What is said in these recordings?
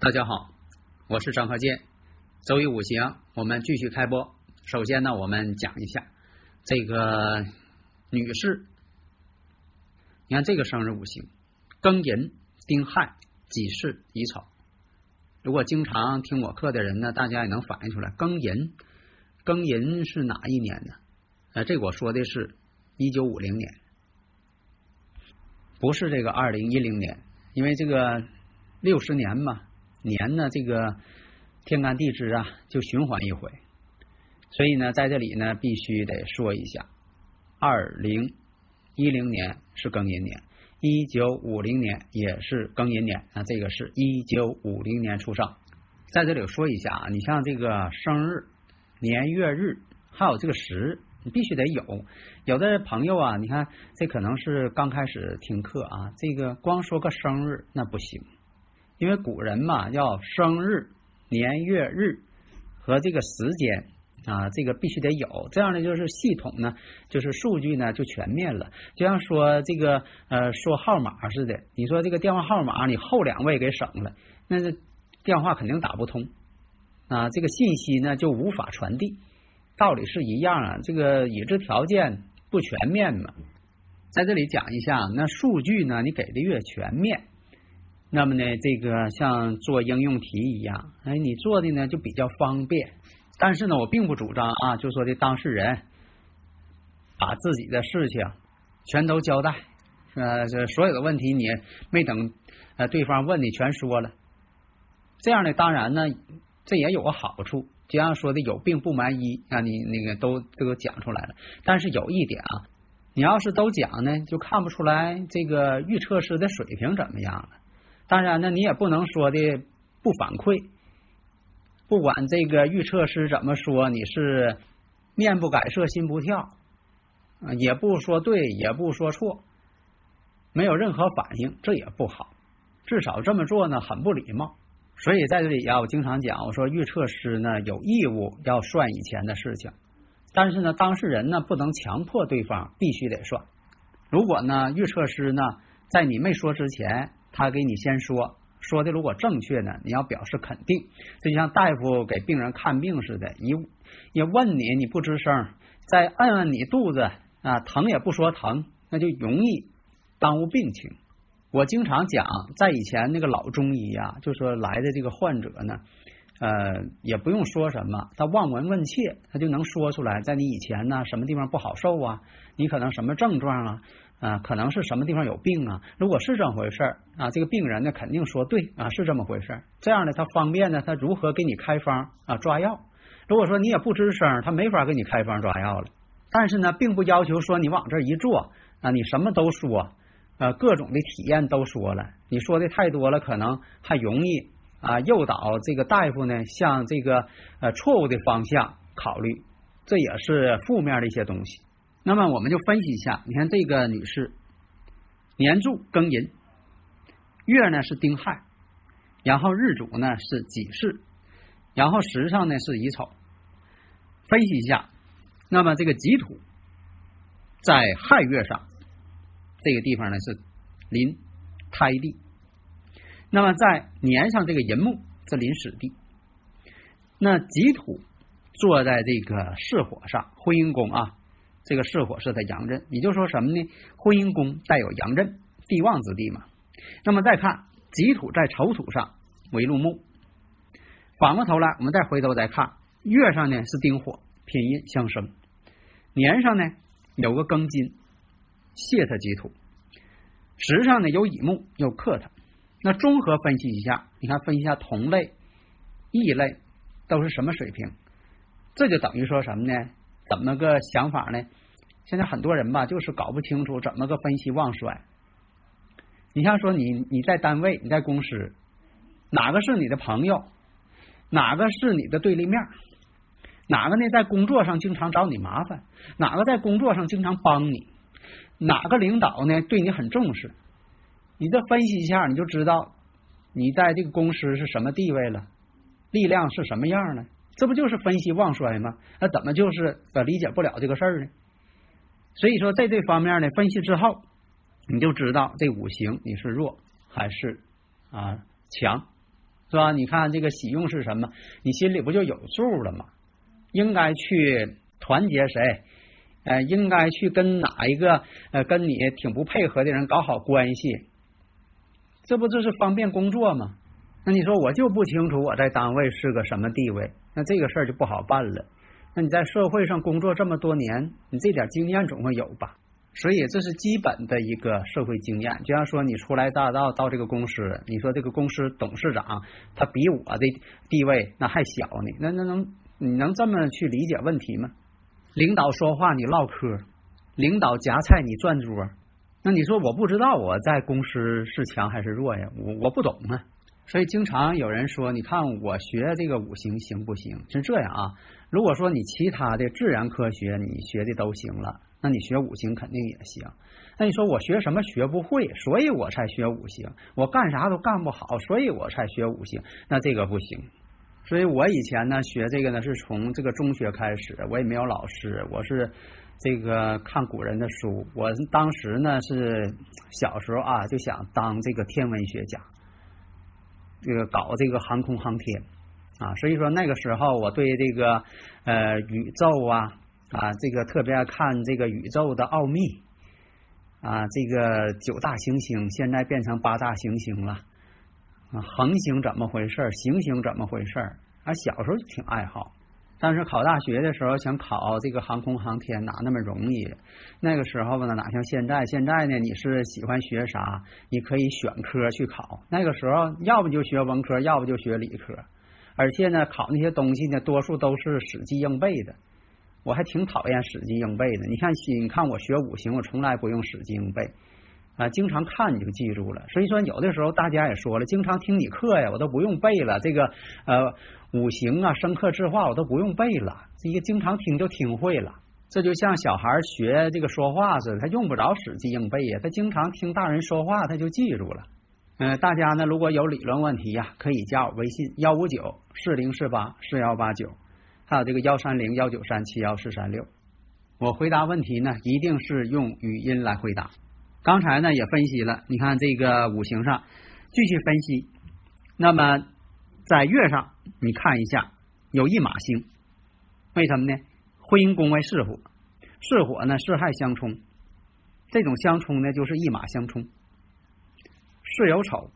大家好，我是张鹤剑。周易五行，我们继续开播。首先呢，我们讲一下这个女士，你看这个生日五行：庚寅、丁亥、己巳、乙丑。如果经常听我课的人呢，大家也能反映出来，庚寅，庚寅是哪一年呢？呃，这我说的是一九五零年，不是这个二零一零年，因为这个六十年嘛。年呢，这个天干地支啊，就循环一回，所以呢，在这里呢，必须得说一下，二零一零年是庚寅年，一九五零年也是庚寅年，那这个是一九五零年出生。在这里说一下啊，你像这个生日、年月日，还有这个时，你必须得有。有的朋友啊，你看这可能是刚开始听课啊，这个光说个生日那不行。因为古人嘛，要生日、年月日和这个时间啊，这个必须得有，这样呢，就是系统呢，就是数据呢就全面了。就像说这个呃说号码似的，你说这个电话号码你后两位给省了，那这电话肯定打不通啊，这个信息呢就无法传递，道理是一样啊。这个已知条件不全面嘛，在这里讲一下，那数据呢你给的越全面。那么呢，这个像做应用题一样，哎，你做的呢就比较方便。但是呢，我并不主张啊，就说的当事人把自己的事情全都交代，呃，这所有的问题你没等呃对方问你全说了。这样呢，当然呢，这也有个好处，就像说的有病不瞒医啊，你那个都都讲出来了。但是有一点啊，你要是都讲呢，就看不出来这个预测师的水平怎么样了。当然呢，你也不能说的不反馈，不管这个预测师怎么说，你是面不改色心不跳，啊也不说对，也不说错，没有任何反应，这也不好。至少这么做呢，很不礼貌。所以在这里啊，我经常讲，我说预测师呢有义务要算以前的事情，但是呢，当事人呢不能强迫对方必须得算。如果呢，预测师呢在你没说之前，他给你先说说的，如果正确呢，你要表示肯定。就像大夫给病人看病似的，一一问你，你不吱声，再按按你肚子啊，疼也不说疼，那就容易耽误病情。我经常讲，在以前那个老中医啊，就说来的这个患者呢，呃，也不用说什么，他望闻问切，他就能说出来，在你以前呢，什么地方不好受啊？你可能什么症状啊？啊，可能是什么地方有病啊？如果是这么回事儿啊，这个病人呢肯定说对啊，是这么回事儿这样呢，他方便呢，他如何给你开方啊抓药？如果说你也不吱声，他没法给你开方抓药了。但是呢，并不要求说你往这一坐啊，你什么都说，呃，各种的体验都说了。你说的太多了，可能还容易啊诱导这个大夫呢向这个呃错误的方向考虑，这也是负面的一些东西。那么我们就分析一下，你看这个女士年柱庚寅，月呢是丁亥，然后日主呢是己巳，然后时上呢是乙丑。分析一下，那么这个己土在亥月上这个地方呢是临胎地，那么在年上这个寅木是临死地，那己土坐在这个巳火上，婚姻宫啊。这个巳火是在阳镇，也就是说什么呢？婚姻宫带有阳镇，地旺之地嘛。那么再看己土在丑土上为禄木，反过头来，我们再回头再看月上呢是丁火，偏印相生；年上呢有个庚金，泄他己土；时上呢有乙木，又克他。那综合分析一下，你看分析一下同类、异类都是什么水平？这就等于说什么呢？怎么个想法呢？现在很多人吧，就是搞不清楚怎么个分析旺衰。你像说你你在单位你在公司，哪个是你的朋友，哪个是你的对立面，哪个呢在工作上经常找你麻烦，哪个在工作上经常帮你，哪个领导呢对你很重视，你这分析一下，你就知道你在这个公司是什么地位了，力量是什么样呢？这不就是分析旺衰吗？那怎么就是呃理解不了这个事儿呢？所以说在这方面呢，分析之后。你就知道这五行你是弱还是啊强，是吧？你看这个喜用是什么？你心里不就有数了吗？应该去团结谁？呃，应该去跟哪一个呃跟你挺不配合的人搞好关系？这不就是方便工作吗？那你说我就不清楚我在单位是个什么地位，那这个事儿就不好办了。那你在社会上工作这么多年，你这点经验总会有吧？所以这是基本的一个社会经验。就像说你初来乍到到这个公司，你说这个公司董事长他比我的地位那还小呢，那那能你能这么去理解问题吗？领导说话你唠嗑，领导夹菜你转桌，那你说我不知道我在公司是强还是弱呀？我我不懂啊。所以经常有人说，你看我学这个五行行不行？是这样啊。如果说你其他的自然科学你学的都行了。那你学五行肯定也行。那你说我学什么学不会，所以我才学五行。我干啥都干不好，所以我才学五行。那这个不行。所以我以前呢学这个呢是从这个中学开始，我也没有老师，我是这个看古人的书。我当时呢是小时候啊就想当这个天文学家，这个搞这个航空航天啊。所以说那个时候我对这个呃宇宙啊。啊，这个特别爱看这个宇宙的奥秘啊，这个九大行星现在变成八大行星了啊，恒星怎么回事？行星怎么回事？啊，小时候就挺爱好，但是考大学的时候想考这个航空航天哪那么容易？那个时候呢哪像现在？现在呢你是喜欢学啥？你可以选科去考。那个时候要不就学文科，要不就学理科，而且呢考那些东西呢多数都是死记硬背的。我还挺讨厌死记硬背的。你看，你看我学五行，我从来不用死记硬背啊，经常看你就记住了。所以说，有的时候大家也说了，经常听你课呀，我都不用背了。这个呃，五行啊，生克制化，我都不用背了，这个经常听就听会了。这就像小孩学这个说话似的，他用不着死记硬背呀，他经常听大人说话，他就记住了。嗯，大家呢，如果有理论问题呀，可以加我微信幺五九四零四八四幺八九。还有这个幺三零幺九三七幺四三六，我回答问题呢，一定是用语音来回答。刚才呢也分析了，你看这个五行上继续分析。那么在月上，你看一下有一马星，为什么呢？婚姻宫为巳火，巳火呢巳亥相冲，这种相冲呢就是一马相冲。巳有丑，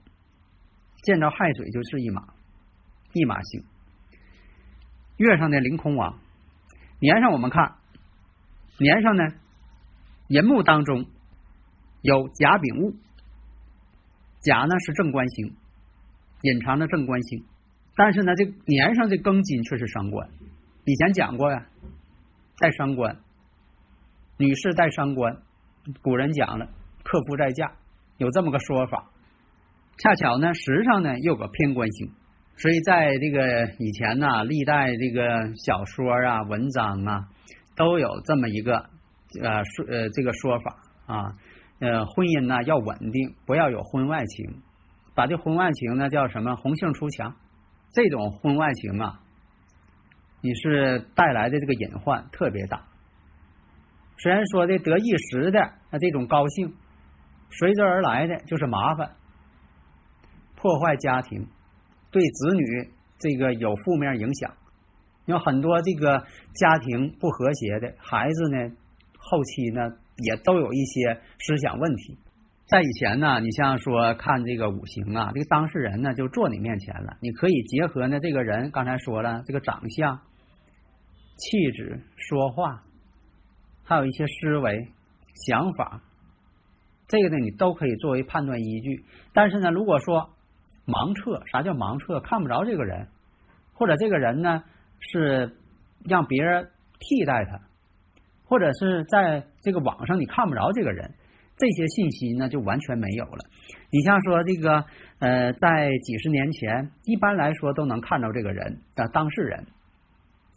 见到亥水就是一马，一马星。月上的凌空王，年上我们看，年上呢，寅木当中有甲丙戊，甲呢是正官星，隐藏的正官星，但是呢，这年上的庚金却是伤官。以前讲过呀，带伤官，女士带伤官，古人讲了，克夫在嫁，有这么个说法。恰巧呢，时上呢又有个偏官星。所以在这个以前呢，历代这个小说啊、文章啊，都有这么一个呃说呃这个说法啊，呃婚姻呢要稳定，不要有婚外情，把这婚外情呢叫什么红杏出墙，这种婚外情啊，你是带来的这个隐患特别大。虽然说的得一时的那这种高兴，随之而来的就是麻烦，破坏家庭。对子女这个有负面影响，有很多这个家庭不和谐的孩子呢，后期呢也都有一些思想问题。在以前呢，你像说看这个五行啊，这个当事人呢就坐你面前了，你可以结合呢这个人刚才说了这个长相、气质、说话，还有一些思维、想法，这个呢你都可以作为判断依据。但是呢，如果说盲测，啥叫盲测？看不着这个人，或者这个人呢是让别人替代他，或者是在这个网上你看不着这个人，这些信息呢就完全没有了。你像说这个呃，在几十年前，一般来说都能看到这个人的当事人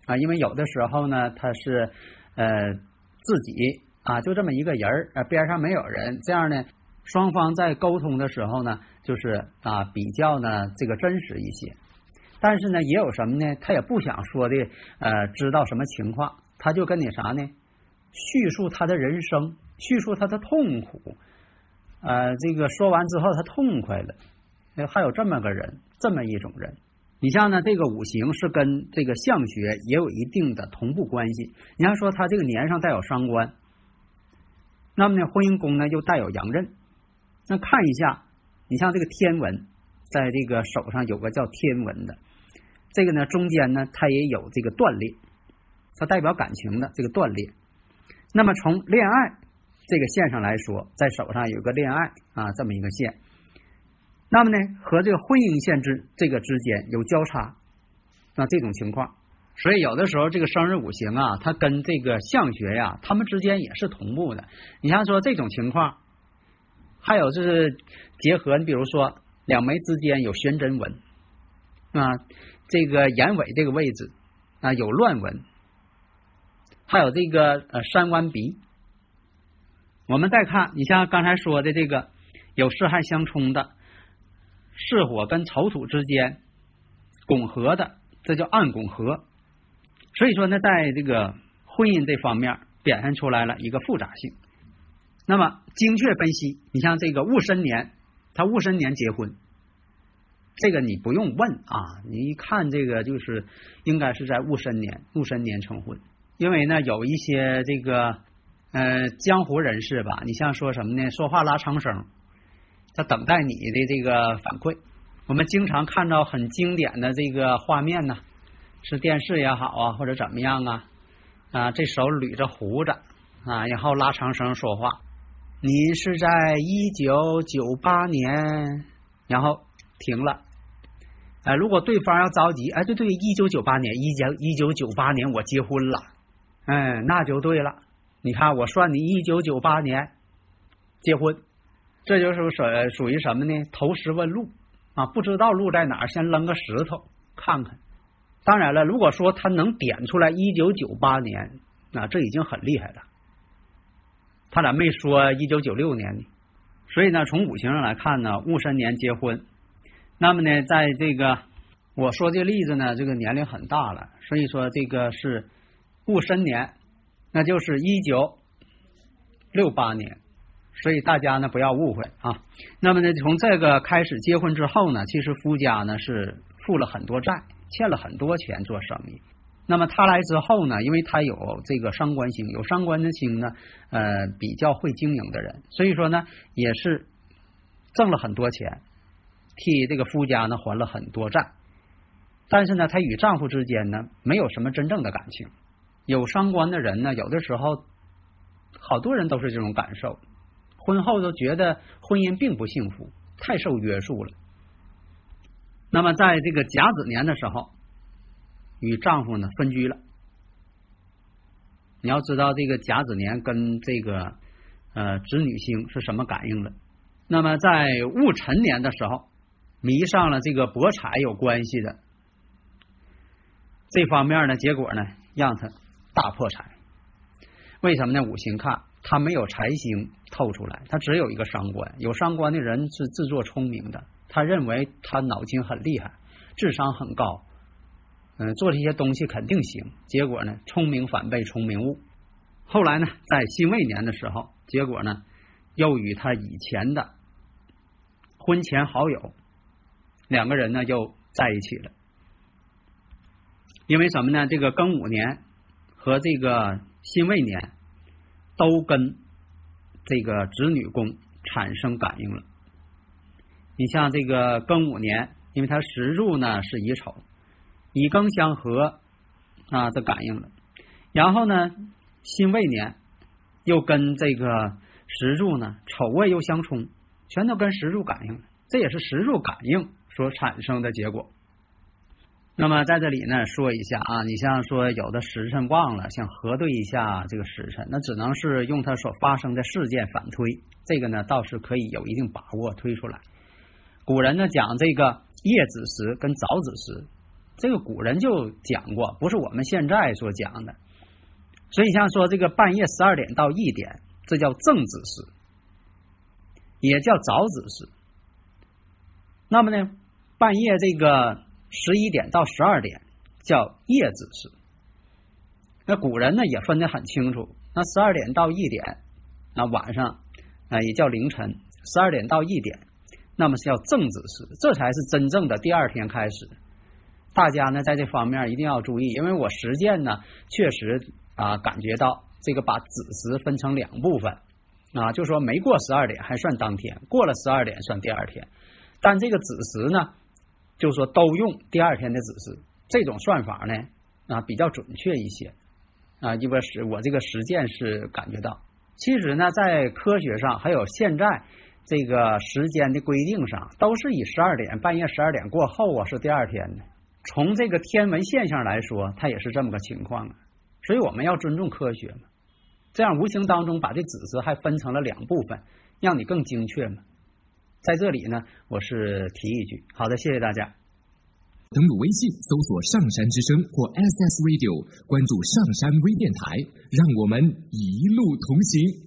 啊，因为有的时候呢他是呃自己啊就这么一个人儿啊，边上没有人，这样呢双方在沟通的时候呢，就是啊比较呢这个真实一些。但是呢，也有什么呢？他也不想说的，呃，知道什么情况，他就跟你啥呢？叙述他的人生，叙述他的痛苦，呃，这个说完之后他痛快了。还有这么个人，这么一种人。你像呢，这个五行是跟这个相学也有一定的同步关系。你要说他这个年上带有伤官，那么呢，婚姻宫呢又带有阳刃。那看一下，你像这个天文，在这个手上有个叫天文的。这个呢，中间呢，它也有这个断裂，它代表感情的这个断裂。那么从恋爱这个线上来说，在手上有个恋爱啊这么一个线，那么呢，和这个婚姻线之这个之间有交叉，那这种情况，所以有的时候这个生日五行啊，它跟这个相学呀，它们之间也是同步的。你像说这种情况，还有就是结合，你比如说两眉之间有悬针纹啊。这个眼尾这个位置啊有乱纹，还有这个呃山湾鼻。我们再看，你像刚才说的这个有四害相冲的，巳火跟丑土之间拱合的，这叫暗拱合。所以说呢，在这个婚姻这方面表现出来了一个复杂性。那么精确分析，你像这个戊申年，他戊申年结婚。这个你不用问啊，你一看这个就是应该是在戊申年，戊申年成婚。因为呢，有一些这个呃江湖人士吧，你像说什么呢？说话拉长声，他等待你的这个反馈。我们经常看到很经典的这个画面呢，是电视也好啊，或者怎么样啊啊，这手捋着胡子啊，然后拉长声说话。你是在一九九八年，然后停了。哎，如果对方要着急，哎，对对，一九九八年，一九一九九八年我结婚了，哎，那就对了。你看，我算你一九九八年结婚，这就是属属于什么呢？投石问路啊，不知道路在哪儿，先扔个石头看看。当然了，如果说他能点出来一九九八年，那这已经很厉害了。他咋没说一九九六年呢？所以呢，从五行上来看呢，戊申年结婚。那么呢，在这个我说这个例子呢，这个年龄很大了，所以说这个是戊申年，那就是一九六八年，所以大家呢不要误会啊。那么呢，从这个开始结婚之后呢，其实夫家呢是负了很多债，欠了很多钱做生意。那么他来之后呢，因为他有这个伤官星，有伤官的星呢，呃，比较会经营的人，所以说呢，也是挣了很多钱。替这个夫家呢还了很多债，但是呢，她与丈夫之间呢没有什么真正的感情。有伤官的人呢，有的时候好多人都是这种感受，婚后都觉得婚姻并不幸福，太受约束了。那么，在这个甲子年的时候，与丈夫呢分居了。你要知道，这个甲子年跟这个呃子女星是什么感应的？那么，在戊辰年的时候。迷上了这个博彩有关系的这方面呢，结果呢让他大破财。为什么呢？五行看他没有财星透出来，他只有一个伤官。有伤官的人是自作聪明的，他认为他脑筋很厉害，智商很高，嗯，做这些东西肯定行。结果呢，聪明反被聪明误。后来呢，在辛未年的时候，结果呢又与他以前的婚前好友。两个人呢又在一起了，因为什么呢？这个庚午年和这个辛未年都跟这个子女宫产生感应了。你像这个庚午年，因为它时柱呢是乙丑，乙庚相合啊，这感应了。然后呢，辛未年又跟这个时柱呢丑未又相冲，全都跟时柱感应了。这也是时柱感应。所产生的结果，那么在这里呢，说一下啊，你像说有的时辰忘了，想核对一下这个时辰，那只能是用它所发生的事件反推，这个呢倒是可以有一定把握推出来。古人呢讲这个夜子时跟早子时，这个古人就讲过，不是我们现在所讲的。所以像说这个半夜十二点到一点，这叫正子时，也叫早子时。那么呢，半夜这个。十一点到十二点叫夜子时，那古人呢也分得很清楚。那十二点到一点，那晚上啊也叫凌晨。十二点到一点，那么是叫正子时，这才是真正的第二天开始。大家呢在这方面一定要注意，因为我实践呢确实啊感觉到这个把子时分成两部分啊，就说没过十二点还算当天，过了十二点算第二天。但这个子时呢？就说都用第二天的子时，这种算法呢啊比较准确一些啊，因为是我这个实践是感觉到，其实呢在科学上还有现在这个时间的规定上，都是以十二点半夜十二点过后啊是第二天的。从这个天文现象来说，它也是这么个情况啊，所以我们要尊重科学嘛，这样无形当中把这子时还分成了两部分，让你更精确嘛。在这里呢，我是提一句，好的，谢谢大家。登录微信，搜索“上山之声”或 SS Radio，关注上山微电台，让我们一路同行。